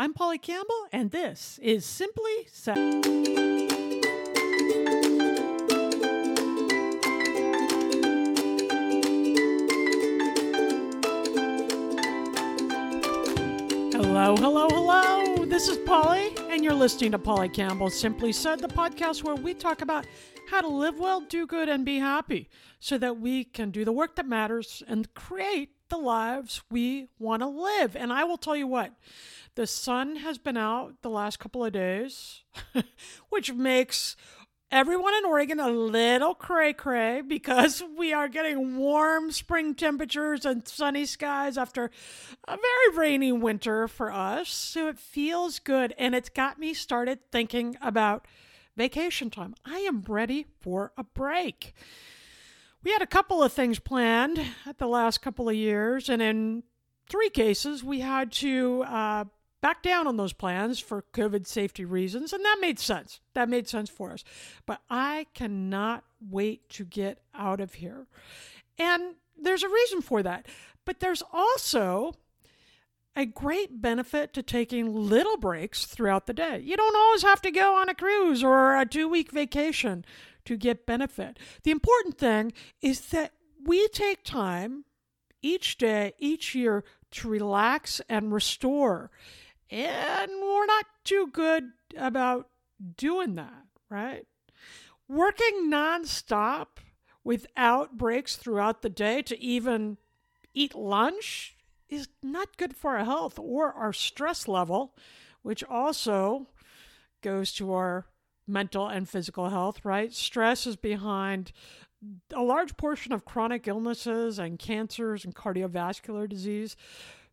I'm Polly Campbell, and this is Simply Said. Hello, hello, hello. This is Polly, and you're listening to Polly Campbell Simply Said, the podcast where we talk about how to live well, do good, and be happy so that we can do the work that matters and create the lives we want to live. And I will tell you what, the sun has been out the last couple of days, which makes everyone in Oregon a little cray cray because we are getting warm spring temperatures and sunny skies after a very rainy winter for us. So it feels good. And it's got me started thinking about vacation time. I am ready for a break. We had a couple of things planned at the last couple of years, and in three cases, we had to uh, back down on those plans for COVID safety reasons, and that made sense. That made sense for us. But I cannot wait to get out of here. And there's a reason for that. But there's also a great benefit to taking little breaks throughout the day. You don't always have to go on a cruise or a two week vacation to get benefit. The important thing is that we take time each day, each year to relax and restore. And we're not too good about doing that, right? Working nonstop without breaks throughout the day to even eat lunch is not good for our health or our stress level, which also goes to our mental and physical health, right? Stress is behind a large portion of chronic illnesses and cancers and cardiovascular disease.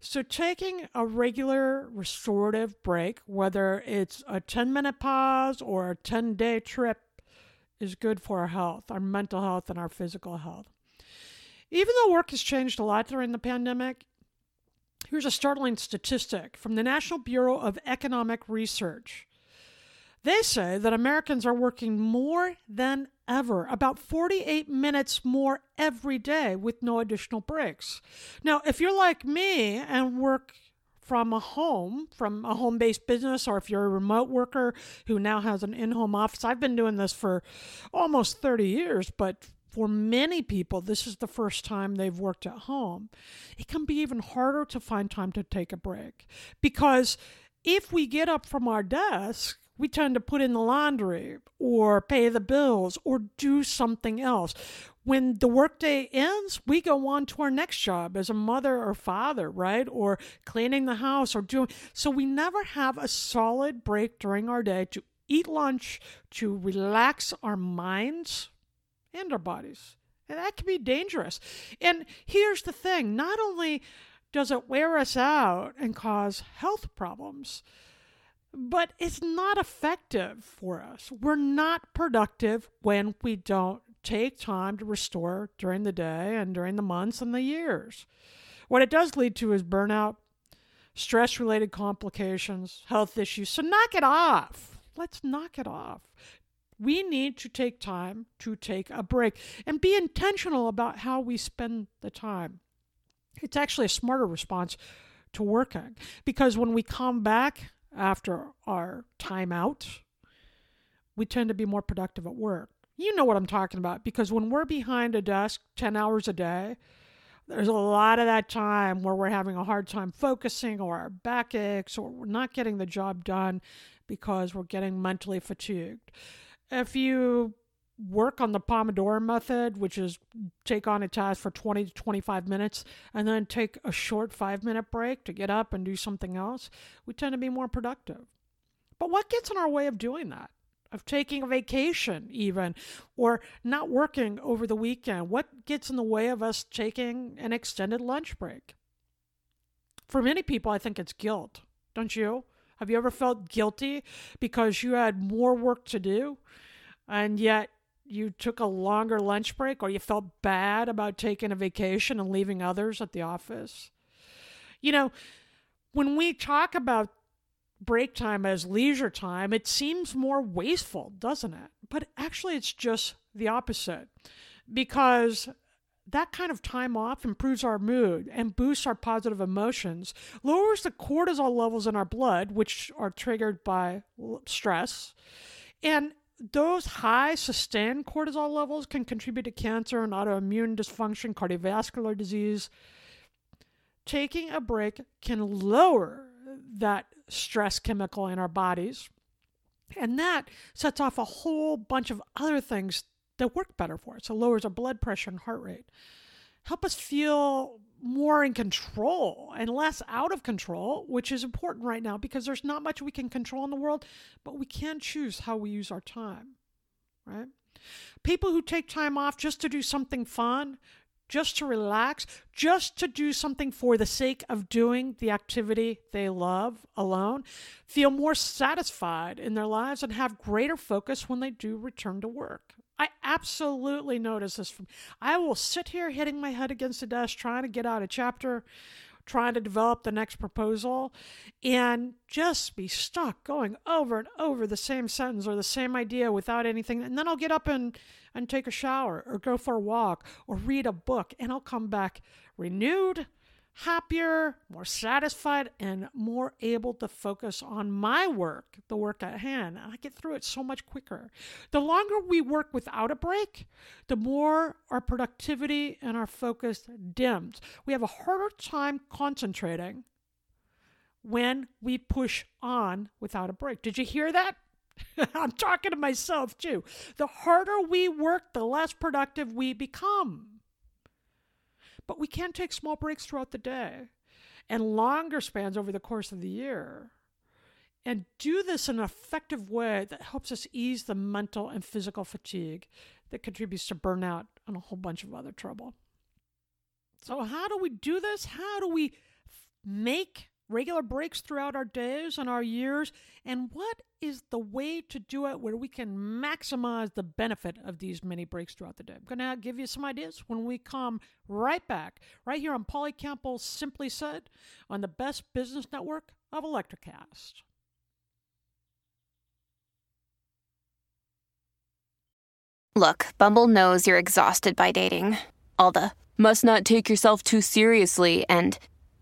So, taking a regular restorative break, whether it's a 10 minute pause or a 10 day trip, is good for our health, our mental health, and our physical health. Even though work has changed a lot during the pandemic, here's a startling statistic from the National Bureau of Economic Research. They say that Americans are working more than ever, about 48 minutes more every day with no additional breaks. Now, if you're like me and work from a home, from a home based business, or if you're a remote worker who now has an in home office, I've been doing this for almost 30 years, but for many people, this is the first time they've worked at home. It can be even harder to find time to take a break because if we get up from our desk, we tend to put in the laundry or pay the bills or do something else. When the workday ends, we go on to our next job as a mother or father, right? Or cleaning the house or doing. So we never have a solid break during our day to eat lunch, to relax our minds and our bodies. And that can be dangerous. And here's the thing not only does it wear us out and cause health problems, but it's not effective for us. We're not productive when we don't take time to restore during the day and during the months and the years. What it does lead to is burnout, stress related complications, health issues. So knock it off. Let's knock it off. We need to take time to take a break and be intentional about how we spend the time. It's actually a smarter response to working because when we come back after our time out, we tend to be more productive at work. You know what I'm talking about because when we're behind a desk 10 hours a day, there's a lot of that time where we're having a hard time focusing or our back aches or we're not getting the job done because we're getting mentally fatigued. If you work on the Pomodoro method, which is take on a task for 20 to 25 minutes and then take a short five minute break to get up and do something else, we tend to be more productive. But what gets in our way of doing that? Of taking a vacation, even, or not working over the weekend? What gets in the way of us taking an extended lunch break? For many people, I think it's guilt. Don't you? Have you ever felt guilty because you had more work to do and yet you took a longer lunch break or you felt bad about taking a vacation and leaving others at the office? You know, when we talk about break time as leisure time, it seems more wasteful, doesn't it? But actually, it's just the opposite because that kind of time off improves our mood and boosts our positive emotions, lowers the cortisol levels in our blood, which are triggered by stress. And those high sustained cortisol levels can contribute to cancer and autoimmune dysfunction, cardiovascular disease. Taking a break can lower that stress chemical in our bodies. And that sets off a whole bunch of other things that work better for us. It lowers our blood pressure and heart rate. Help us feel more in control and less out of control, which is important right now because there's not much we can control in the world, but we can choose how we use our time, right? People who take time off just to do something fun, just to relax, just to do something for the sake of doing the activity they love alone, feel more satisfied in their lives and have greater focus when they do return to work. I absolutely notice this from I will sit here hitting my head against the desk trying to get out a chapter trying to develop the next proposal and just be stuck going over and over the same sentence or the same idea without anything. And then I'll get up and, and take a shower or go for a walk or read a book and I'll come back renewed happier, more satisfied, and more able to focus on my work, the work at hand. And I get through it so much quicker. The longer we work without a break, the more our productivity and our focus dims. We have a harder time concentrating when we push on without a break. Did you hear that? I'm talking to myself too. The harder we work, the less productive we become. But we can take small breaks throughout the day and longer spans over the course of the year and do this in an effective way that helps us ease the mental and physical fatigue that contributes to burnout and a whole bunch of other trouble. So, how do we do this? How do we make regular breaks throughout our days and our years? And what is the way to do it where we can maximize the benefit of these many breaks throughout the day? I'm going to give you some ideas when we come right back, right here on Polly Campbell Simply Said on the best business network of Electrocast. Look, Bumble knows you're exhausted by dating. All the must not take yourself too seriously and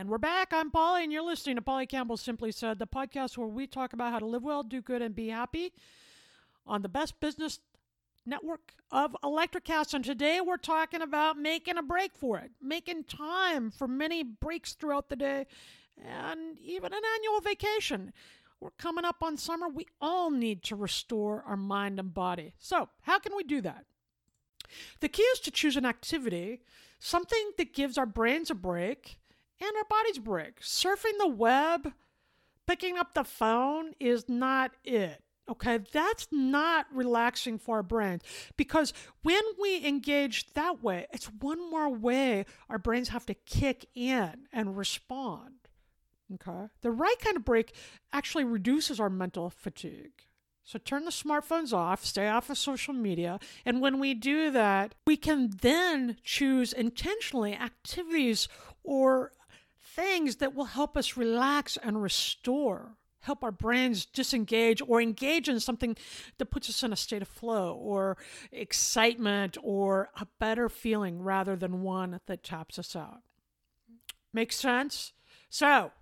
And we're back. I'm Polly, and you're listening to Polly Campbell Simply Said, the podcast where we talk about how to live well, do good, and be happy on the best business network of Electrocast. And today we're talking about making a break for it, making time for many breaks throughout the day, and even an annual vacation. We're coming up on summer. We all need to restore our mind and body. So, how can we do that? The key is to choose an activity, something that gives our brains a break and our bodies break. Surfing the web, picking up the phone is not it. Okay, that's not relaxing for our brains because when we engage that way, it's one more way our brains have to kick in and respond. Okay, the right kind of break actually reduces our mental fatigue. So turn the smartphones off, stay off of social media, and when we do that, we can then choose intentionally activities or things that will help us relax and restore help our brains disengage or engage in something that puts us in a state of flow or excitement or a better feeling rather than one that taps us out. Makes sense? So,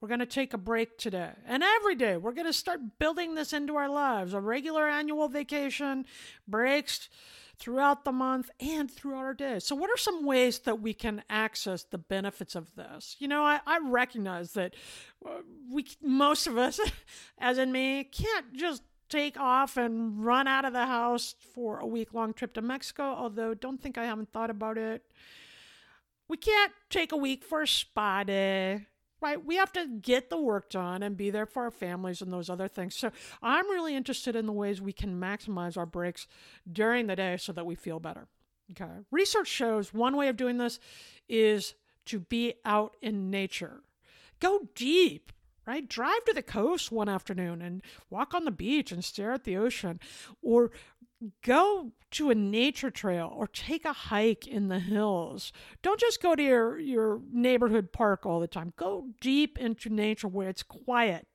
we're going to take a break today. And every day, we're going to start building this into our lives a regular annual vacation, breaks throughout the month and throughout our day. So, what are some ways that we can access the benefits of this? You know, I, I recognize that uh, we, most of us, as in me, can't just take off and run out of the house for a week long trip to Mexico, although don't think I haven't thought about it. We can't take a week for a spa day right? We have to get the work done and be there for our families and those other things. So I'm really interested in the ways we can maximize our breaks during the day so that we feel better. Okay. Research shows one way of doing this is to be out in nature. Go deep, right? Drive to the coast one afternoon and walk on the beach and stare at the ocean or go to a nature trail or take a hike in the hills. Don't just go to your, your neighborhood park all the time. Go deep into nature where it's quiet.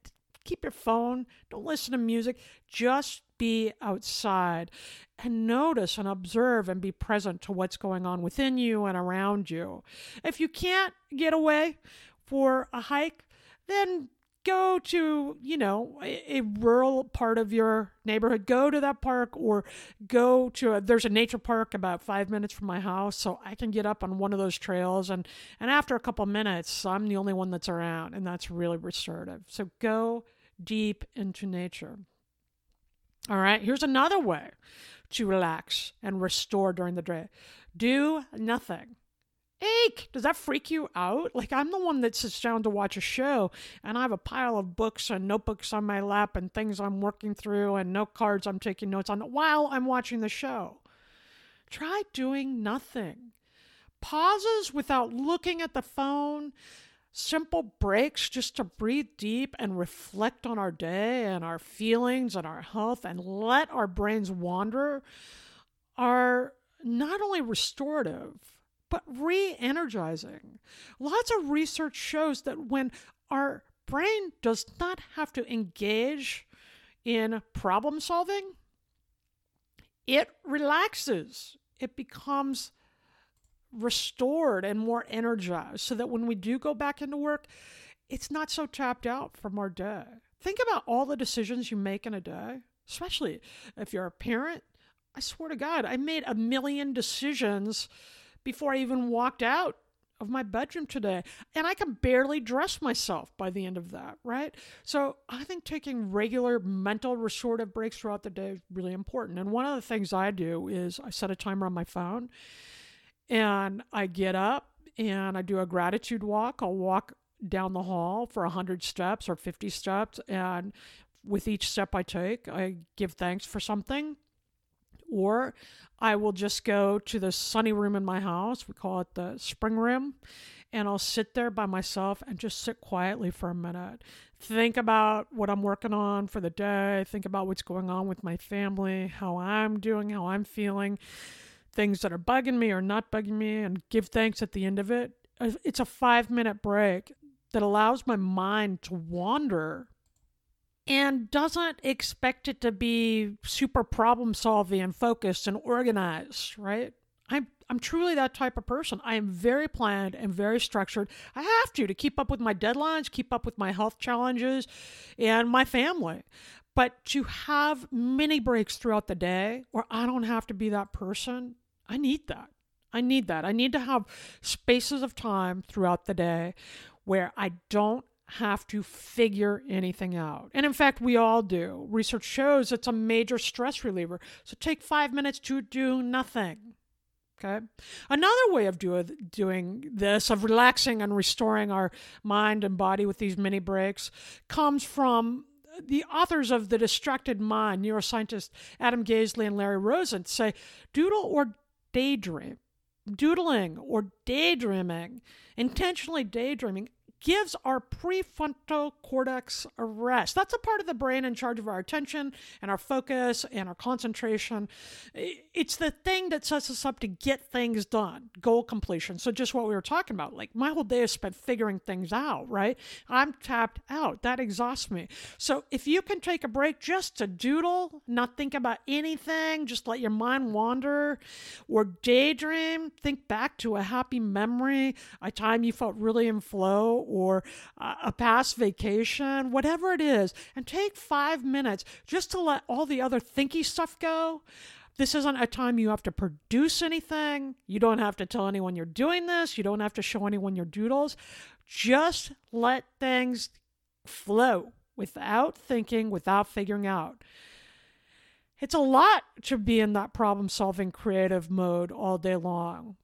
Keep your phone, don't listen to music, just be outside and notice and observe and be present to what's going on within you and around you. If you can't get away for a hike, then go to, you know, a, a, rural part of your neighborhood, go to that park or go to a, there's a nature park about five minutes from my house. So I can get up on one of those trails. And, and after a couple minutes, I'm the only one that's around. And that's really restorative. So go deep into nature. All right, here's another way to relax and restore during the day do nothing. Eek! Does that freak you out? Like, I'm the one that sits down to watch a show, and I have a pile of books and notebooks on my lap and things I'm working through and note cards I'm taking notes on while I'm watching the show. Try doing nothing. Pauses without looking at the phone, simple breaks just to breathe deep and reflect on our day and our feelings and our health and let our brains wander are not only restorative but re energizing. Lots of research shows that when our brain does not have to engage in problem solving, it relaxes. It becomes restored and more energized so that when we do go back into work, it's not so tapped out from our day. Think about all the decisions you make in a day, especially if you're a parent. I swear to God, I made a million decisions before I even walked out of my bedroom today. And I can barely dress myself by the end of that, right? So I think taking regular mental restorative breaks throughout the day is really important. And one of the things I do is I set a timer on my phone and I get up and I do a gratitude walk. I'll walk down the hall for 100 steps or 50 steps. And with each step I take, I give thanks for something or I will just go to the sunny room in my house. We call it the spring room. And I'll sit there by myself and just sit quietly for a minute. Think about what I'm working on for the day. Think about what's going on with my family, how I'm doing, how I'm feeling, things that are bugging me or not bugging me, and give thanks at the end of it. It's a five minute break that allows my mind to wander and doesn't expect it to be super problem solving and focused and organized, right? I'm I'm truly that type of person. I am very planned and very structured. I have to to keep up with my deadlines, keep up with my health challenges and my family. But to have mini breaks throughout the day where I don't have to be that person, I need that. I need that. I need to have spaces of time throughout the day where I don't have to figure anything out. And in fact, we all do. Research shows it's a major stress reliever. So take five minutes to do nothing. Okay. Another way of do, doing this, of relaxing and restoring our mind and body with these mini breaks, comes from the authors of The Distracted Mind, neuroscientists Adam Gazzaley and Larry Rosen, say doodle or daydream. Doodling or daydreaming, intentionally daydreaming, gives our prefrontal cortex a rest. That's a part of the brain in charge of our attention and our focus and our concentration. It's the thing that sets us up to get things done, goal completion. So, just what we were talking about, like my whole day is spent figuring things out, right? I'm tapped out. That exhausts me. So, if you can take a break just to doodle, not think about anything, just let your mind wander or daydream, think back to a happy memory, a time you felt really in flow or a past vacation, whatever it is, and take five minutes just to let all the other thinky stuff go. This isn't a time you have to produce anything. You don't have to tell anyone you're doing this. You don't have to show anyone your doodles. Just let things flow without thinking, without figuring out. It's a lot to be in that problem solving creative mode all day long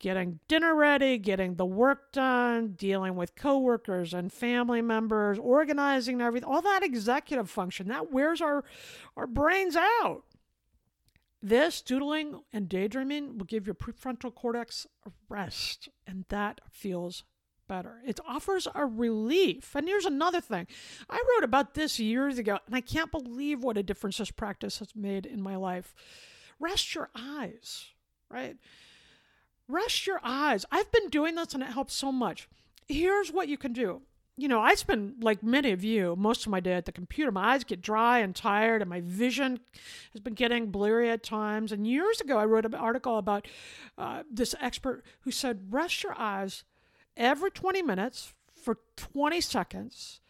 getting dinner ready, getting the work done, dealing with coworkers and family members, organizing everything, all that executive function, that wears our, our brains out. This doodling and daydreaming will give your prefrontal cortex a rest, and that feels better. It offers a relief. And here's another thing I wrote about this years ago, and I can't believe what a difference this practice has made in my life. Rest your eyes, right? Rest your eyes. I've been doing this and it helps so much. Here's what you can do. You know, I spend, like many of you, most of my day at the computer. My eyes get dry and tired, and my vision has been getting blurry at times. And years ago, I wrote an article about uh, this expert who said, rest your eyes every 20 minutes for 20 seconds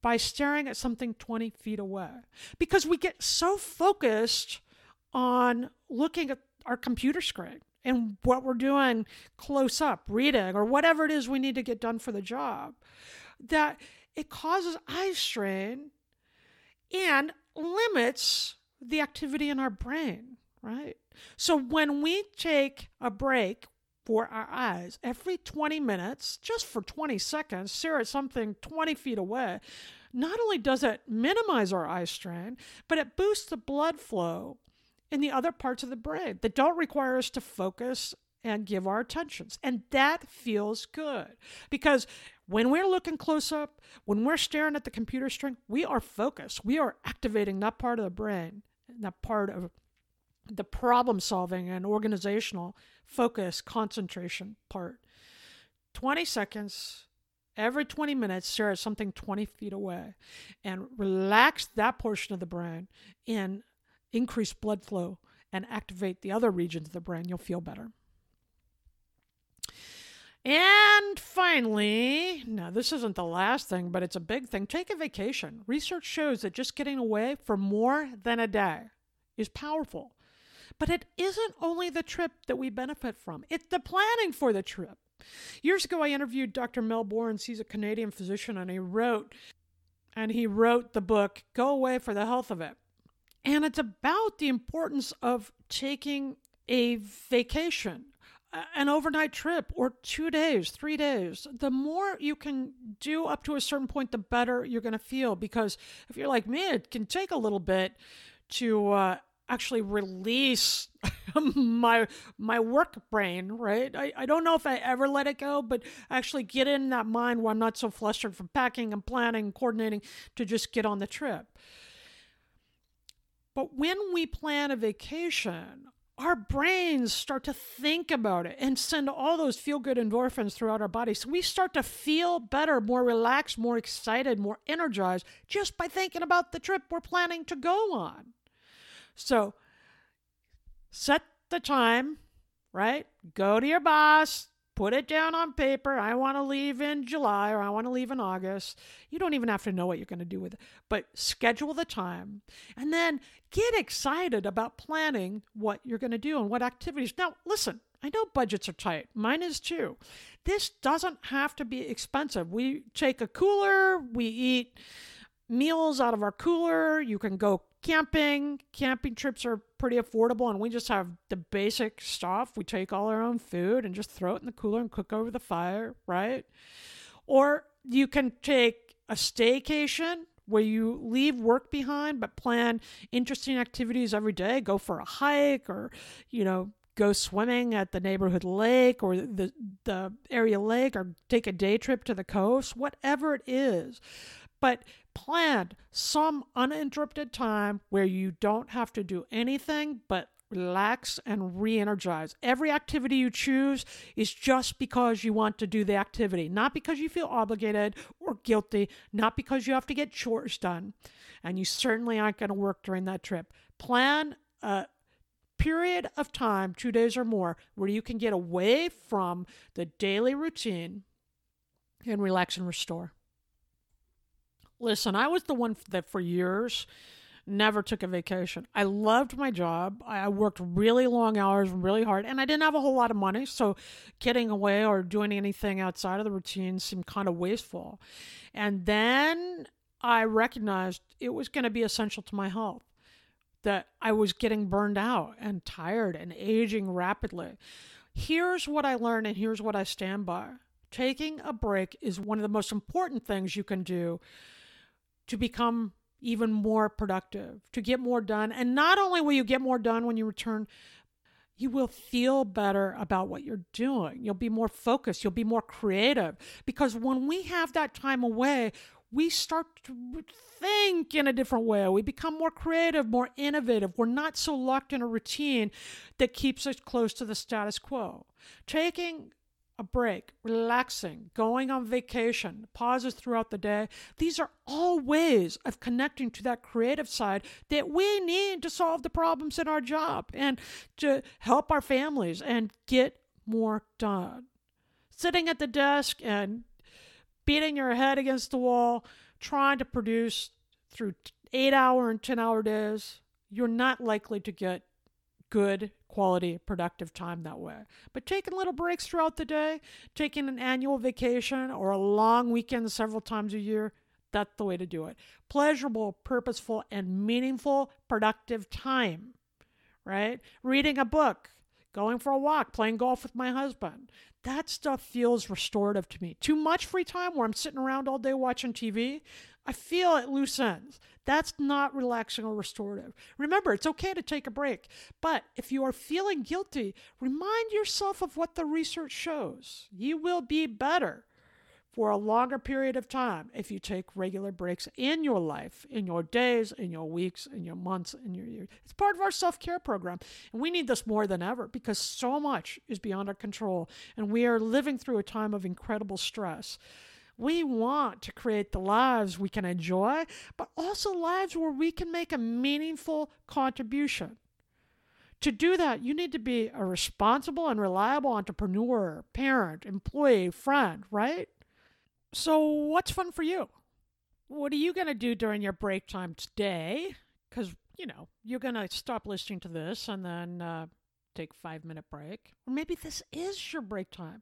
by staring at something 20 feet away. Because we get so focused on looking at our computer screen and what we're doing close up, reading, or whatever it is we need to get done for the job, that it causes eye strain and limits the activity in our brain, right? So when we take a break for our eyes every 20 minutes, just for 20 seconds, stare at something 20 feet away, not only does it minimize our eye strain, but it boosts the blood flow in the other parts of the brain that don't require us to focus and give our attentions. And that feels good because when we're looking close up, when we're staring at the computer screen, we are focused. We are activating that part of the brain, that part of the problem solving and organizational focus, concentration part. 20 seconds every 20 minutes, stare at something 20 feet away and relax that portion of the brain in increase blood flow, and activate the other regions of the brain, you'll feel better. And finally, now this isn't the last thing, but it's a big thing. Take a vacation. Research shows that just getting away for more than a day is powerful. But it isn't only the trip that we benefit from, it's the planning for the trip. Years ago, I interviewed Dr. Mel. He's a Canadian physician, and he wrote, and he wrote the book "Go Away for the Health of It." And it's about the importance of taking a vacation, an overnight trip, or two days, three days. The more you can do up to a certain point, the better you're going to feel. Because if you're like me, it can take a little bit to uh, actually release my my work brain right I, I don't know if i ever let it go but actually get in that mind where i'm not so flustered from packing and planning and coordinating to just get on the trip but when we plan a vacation, our brains start to think about it and send all those feel good endorphins throughout our body. So we start to feel better, more relaxed, more excited, more energized just by thinking about the trip we're planning to go on. So set the time, right? Go to your boss, put it down on paper. I want to leave in July or I want to leave in August. You don't even have to know what you're going to do with it, but schedule the time and then get excited about planning what you're going to do and what activities. Now, listen, I know budgets are tight. Mine is too. This doesn't have to be expensive. We take a cooler, we eat meals out of our cooler. You can go camping. Camping trips are pretty affordable, and we just have the basic stuff. We take all our own food and just throw it in the cooler and cook over the fire, right? Or you can take a staycation where you leave work behind but plan interesting activities every day. Go for a hike or, you know, go swimming at the neighborhood lake or the the area lake or take a day trip to the coast, whatever it is. But plan some uninterrupted time where you don't have to do anything but relax and re energize. Every activity you choose is just because you want to do the activity, not because you feel obligated or guilty, not because you have to get chores done. And you certainly aren't going to work during that trip. Plan a period of time, two days or more, where you can get away from the daily routine and relax and restore. Listen, I was the one that for years never took a vacation. I loved my job. I worked really long hours, really hard, and I didn't have a whole lot of money. So getting away or doing anything outside of the routine seemed kind of wasteful. And then I recognized it was going to be essential to my health, that I was getting burned out and tired and aging rapidly. Here's what I learned, and here's what I stand by. Taking a break is one of the most important things you can do to become even more productive, to get more done. And not only will you get more done when you return, you will feel better about what you're doing. You'll be more focused, you'll be more creative. Because when we have that time away, we start to think in a different way. We become more creative, more innovative. We're not so locked in a routine that keeps us close to the status quo. Taking a break, relaxing, going on vacation, pauses throughout the day. These are all ways of connecting to that creative side that we need to solve the problems in our job and to help our families and get more done. Sitting at the desk and beating your head against the wall, trying to produce through eight hour and 10 hour days, you're not likely to get good quality, productive time that way. But taking little breaks throughout the day, taking an annual vacation or a long weekend several times a year, that's the way to do it. Pleasurable, purposeful, and meaningful, productive time, right? Reading a book, going for a walk, playing golf with my husband. That stuff feels restorative to me. Too much free time where I'm sitting around all day watching TV, I feel at loose ends. That's not relaxing or restorative. Remember, it's okay to take a break, but if you are feeling guilty, remind yourself of what the research shows. You will be better for a longer period of time if you take regular breaks in your life, in your days, in your weeks, in your months, in your years. It's part of our self care program. And we need this more than ever because so much is beyond our control. And we are living through a time of incredible stress. We want to create the lives we can enjoy, but also lives where we can make a meaningful contribution. To do that, you need to be a responsible and reliable entrepreneur, parent, employee, friend, right? So, what's fun for you? What are you going to do during your break time today? Because, you know, you're going to stop listening to this and then uh, take five minute break. Or maybe this is your break time.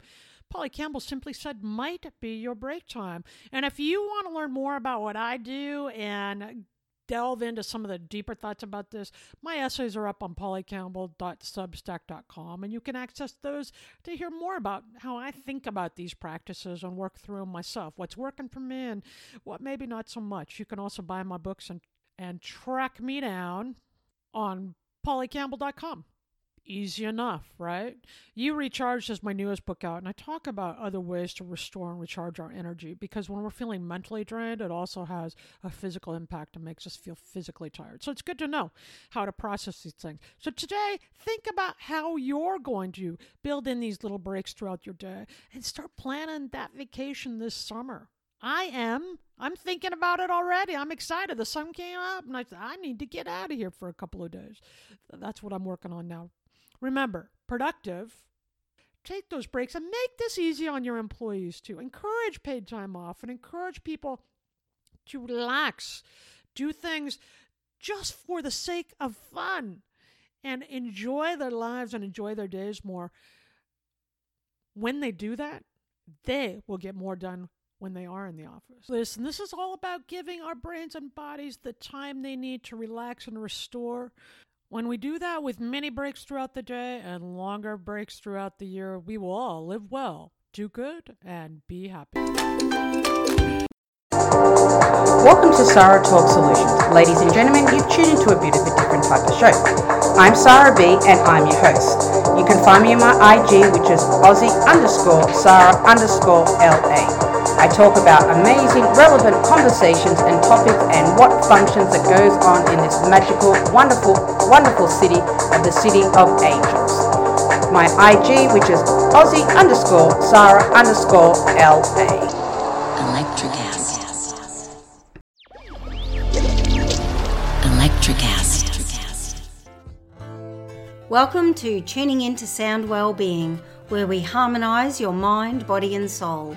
Polly Campbell simply said might be your break time. And if you want to learn more about what I do and delve into some of the deeper thoughts about this, my essays are up on pollycampbell.substack.com, and you can access those to hear more about how I think about these practices and work through them myself, what's working for me and what maybe not so much. You can also buy my books and, and track me down on pollycampbell.com easy enough, right? You Recharged is my newest book out, and I talk about other ways to restore and recharge our energy because when we're feeling mentally drained, it also has a physical impact and makes us feel physically tired. So it's good to know how to process these things. So today, think about how you're going to build in these little breaks throughout your day and start planning that vacation this summer. I am. I'm thinking about it already. I'm excited. The sun came up, and I said, I need to get out of here for a couple of days. That's what I'm working on now. Remember, productive take those breaks and make this easy on your employees too. Encourage paid time off and encourage people to relax, do things just for the sake of fun, and enjoy their lives and enjoy their days more. When they do that, they will get more done when they are in the office. Listen, this is all about giving our brains and bodies the time they need to relax and restore. When we do that with many breaks throughout the day and longer breaks throughout the year, we will all live well, do good, and be happy. Welcome to Sarah Talk Solutions. Ladies and gentlemen, you've tuned into a bit of a different type of show. I'm Sarah B and I'm your host. You can find me on my IG, which is Aussie underscore Sarah underscore LA. I talk about amazing, relevant conversations and topics and what functions that goes on in this magical, wonderful, wonderful city of the City of Angels. My IG, which is Aussie underscore Sarah underscore LA. Electric acid. Electric acid. Welcome to Tuning Into Sound Wellbeing, where we harmonise your mind, body, and soul.